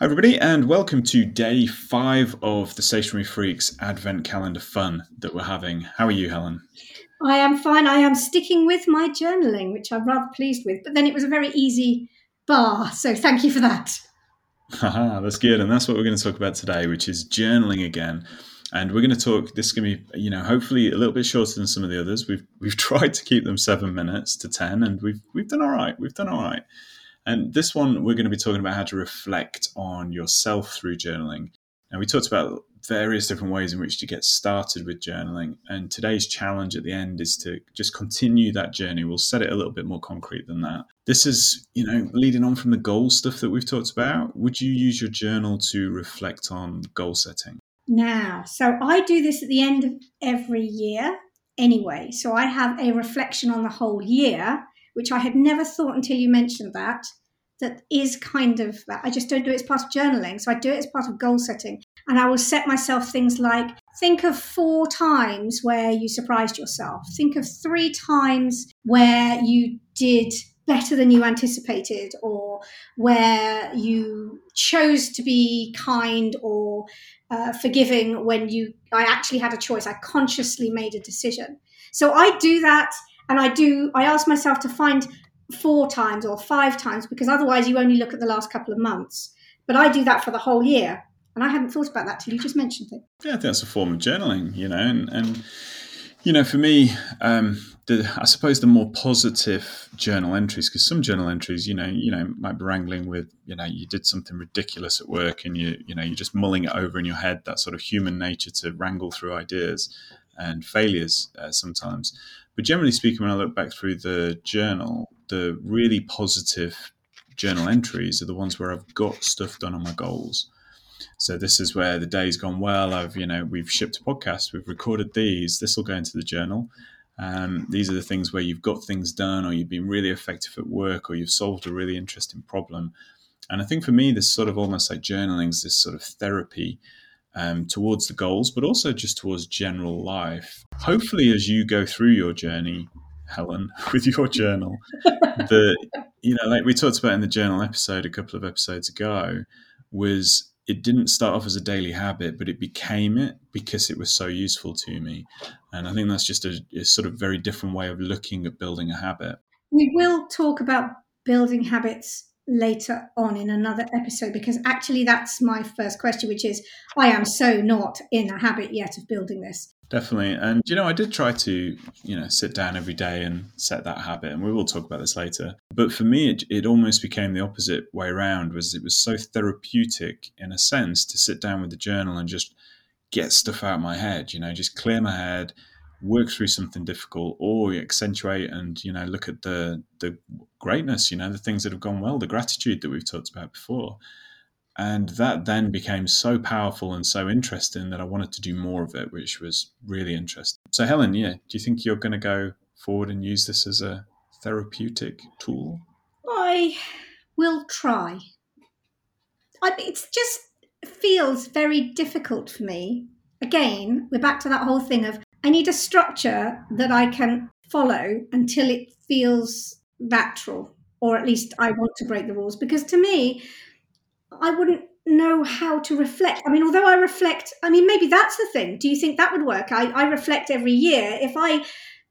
Hi, everybody, and welcome to day five of the Stationery Freaks Advent Calendar fun that we're having. How are you, Helen? I am fine. I am sticking with my journaling, which I'm rather pleased with. But then it was a very easy bar, so thank you for that. Haha, that's good. And that's what we're going to talk about today, which is journaling again. And we're going to talk. This is going to be, you know, hopefully a little bit shorter than some of the others. We've we've tried to keep them seven minutes to ten, and we've we've done all right. We've done all right. And this one, we're going to be talking about how to reflect on yourself through journaling. And we talked about various different ways in which to get started with journaling. And today's challenge at the end is to just continue that journey. We'll set it a little bit more concrete than that. This is, you know, leading on from the goal stuff that we've talked about. Would you use your journal to reflect on goal setting? Now, so I do this at the end of every year anyway. So I have a reflection on the whole year which I had never thought until you mentioned that, that is kind of. I just don't do it as part of journaling. So I do it as part of goal setting. And I will set myself things like think of four times where you surprised yourself, think of three times where you did better than you anticipated or where you chose to be kind or uh, forgiving when you i actually had a choice i consciously made a decision so i do that and I do, I ask myself to find four times or five times because otherwise you only look at the last couple of months. But I do that for the whole year. And I hadn't thought about that till you just mentioned it. Yeah, I think that's a form of journaling, you know, and, and you know, for me, um, the, I suppose the more positive journal entries, because some journal entries, you know, you know, might be wrangling with, you know, you did something ridiculous at work, and you, you know, you're just mulling it over in your head. That sort of human nature to wrangle through ideas and failures uh, sometimes. But generally speaking, when I look back through the journal, the really positive journal entries are the ones where I've got stuff done on my goals. So this is where the day's gone well. I've, you know, we've shipped a podcast, we've recorded these. This will go into the journal. Um, these are the things where you've got things done, or you've been really effective at work, or you've solved a really interesting problem. And I think for me, this sort of almost like journaling is this sort of therapy um, towards the goals, but also just towards general life. Hopefully, as you go through your journey, Helen, with your journal, the you know, like we talked about in the journal episode a couple of episodes ago, was it didn't start off as a daily habit, but it became it because it was so useful to me. And I think that's just a, a sort of very different way of looking at building a habit. We will talk about building habits later on in another episode because actually that's my first question which is i am so not in a habit yet of building this. Definitely. And you know i did try to you know sit down every day and set that habit and we will talk about this later. But for me it, it almost became the opposite way around was it was so therapeutic in a sense to sit down with the journal and just get stuff out of my head you know just clear my head work through something difficult or accentuate and you know look at the the greatness you know the things that have gone well the gratitude that we've talked about before. And that then became so powerful and so interesting that I wanted to do more of it which was really interesting. So Helen yeah do you think you're going to go forward and use this as a therapeutic tool? I will try. I, it's just feels very difficult for me. Again we're back to that whole thing of I need a structure that I can follow until it feels natural, or at least I want to break the rules. Because to me, I wouldn't know how to reflect. I mean, although I reflect, I mean, maybe that's the thing. Do you think that would work? I, I reflect every year. If I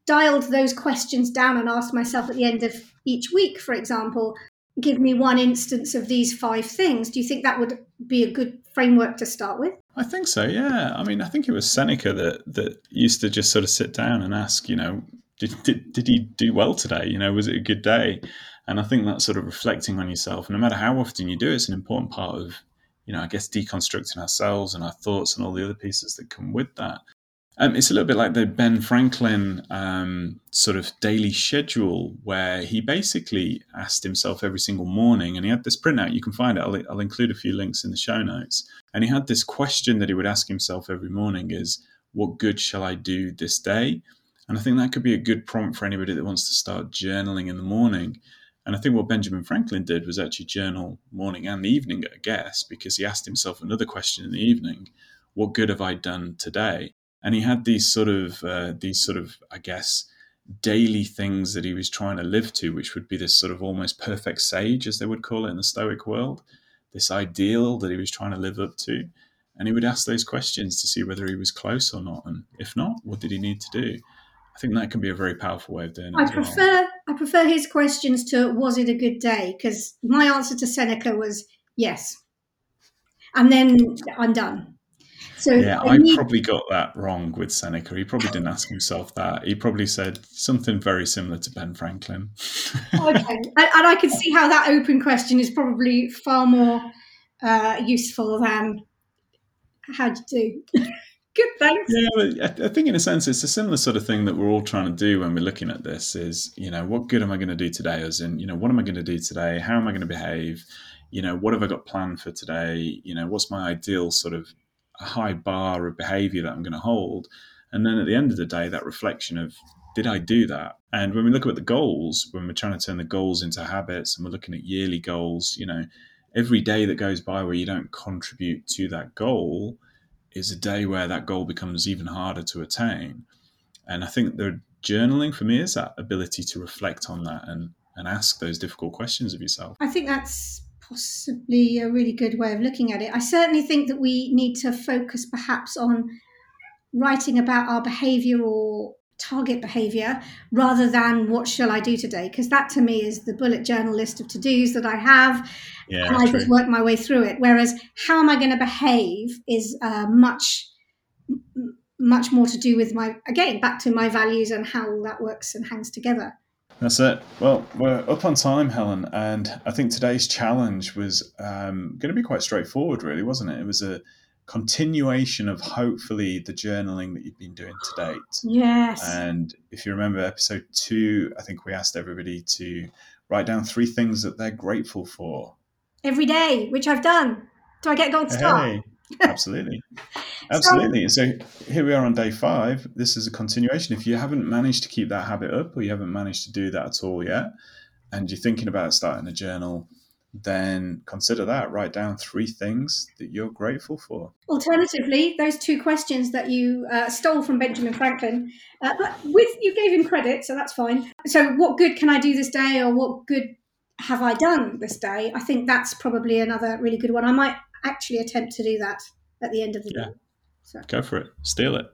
dialed those questions down and asked myself at the end of each week, for example, give me one instance of these five things, do you think that would be a good framework to start with? I think so. Yeah. I mean, I think it was Seneca that that used to just sort of sit down and ask, you know, did did, did he do well today? You know, was it a good day? And I think that sort of reflecting on yourself, no matter how often you do, it's an important part of, you know, I guess deconstructing ourselves and our thoughts and all the other pieces that come with that. Um, it's a little bit like the Ben Franklin um, sort of daily schedule, where he basically asked himself every single morning, and he had this printout. You can find it. I'll, I'll include a few links in the show notes. And he had this question that he would ask himself every morning: "Is what good shall I do this day?" And I think that could be a good prompt for anybody that wants to start journaling in the morning. And I think what Benjamin Franklin did was actually journal morning and evening, I guess, because he asked himself another question in the evening: "What good have I done today?" And he had these sort of uh, these sort of I guess daily things that he was trying to live to, which would be this sort of almost perfect sage, as they would call it in the Stoic world. this ideal that he was trying to live up to. And he would ask those questions to see whether he was close or not. And if not, what did he need to do? I think that can be a very powerful way of doing it. I prefer well. I prefer his questions to was it a good day? Because my answer to Seneca was yes. And then I'm done. So yeah, I, need... probably got that wrong with Seneca. He probably didn't ask himself that. He probably said something very similar to Ben Franklin. okay, and, and, I can see how that open question is probably far more uh, useful than how do you do. Good, thanks. Yeah, I think in a sense it's a similar sort of thing that we're all trying to do when we're looking at this. Is you know what good am I going to do today? As in, you know, what am I going to do today? How am I going to behave? You know, what have I got planned for today? You know, what's my ideal sort of a high bar of behavior that I'm going to hold. And then at the end of the day, that reflection of did I do that? And when we look at the goals, when we're trying to turn the goals into habits and we're looking at yearly goals, you know, every day that goes by where you don't contribute to that goal is a day where that goal becomes even harder to attain. And I think the journaling for me is that ability to reflect on that and, and ask those difficult questions of yourself. I think that's possibly a really good way of looking at it. I certainly think that we need to focus perhaps on writing about our behavior or target behavior rather than what shall I do today? Because that to me is the bullet journal list of to dos that I have. Yeah, and I true. just work my way through it. Whereas how am I going to behave is uh, much much more to do with my again back to my values and how all that works and hangs together that's it. Well, we're up on time, Helen, and I think today's challenge was um, going to be quite straightforward, really, wasn't it? It was a continuation of hopefully the journaling that you've been doing to date. Yes. And if you remember episode two, I think we asked everybody to write down three things that they're grateful for every day, which I've done. Do I get gold star? Hey, absolutely. Absolutely. So, so here we are on day five. This is a continuation. If you haven't managed to keep that habit up or you haven't managed to do that at all yet, and you're thinking about starting a journal, then consider that. Write down three things that you're grateful for. Alternatively, those two questions that you uh, stole from Benjamin Franklin, uh, but with you gave him credit, so that's fine. So, what good can I do this day, or what good have I done this day? I think that's probably another really good one. I might actually attempt to do that at the end of the yeah. day. So. Go for it, steal it.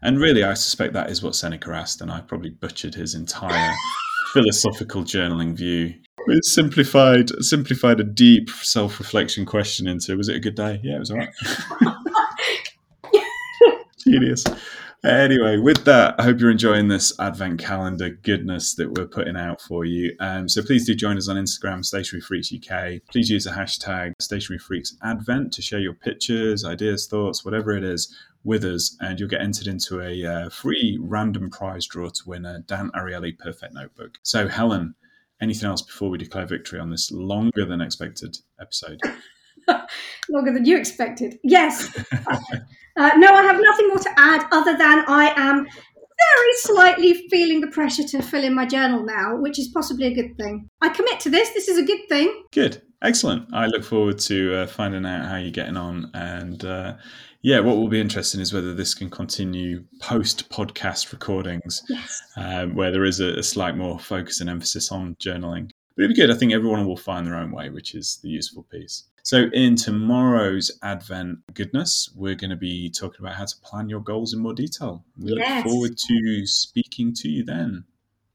And really, I suspect that is what Seneca asked, and I probably butchered his entire philosophical journaling view. We simplified simplified a deep self reflection question into was it a good day? Yeah, it was all right. Genius. Anyway, with that, I hope you're enjoying this advent calendar goodness that we're putting out for you. Um, so please do join us on Instagram, Stationery Freaks UK. Please use the hashtag Stationery Freaks Advent to share your pictures, ideas, thoughts, whatever it is, with us, and you'll get entered into a uh, free random prize draw to win a Dan Ariely Perfect Notebook. So, Helen, anything else before we declare victory on this longer than expected episode? longer than you expected. Yes. Uh, no, I have nothing more to add other than I am very slightly feeling the pressure to fill in my journal now, which is possibly a good thing. I commit to this. This is a good thing. Good. Excellent. I look forward to uh, finding out how you're getting on. And uh, yeah, what will be interesting is whether this can continue post podcast recordings, yes. um, where there is a, a slight more focus and emphasis on journaling. But it'd be good. I think everyone will find their own way, which is the useful piece. So, in tomorrow's Advent goodness, we're going to be talking about how to plan your goals in more detail. We yes. look forward to speaking to you then.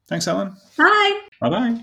Thanks, Helen. Bye. Bye bye.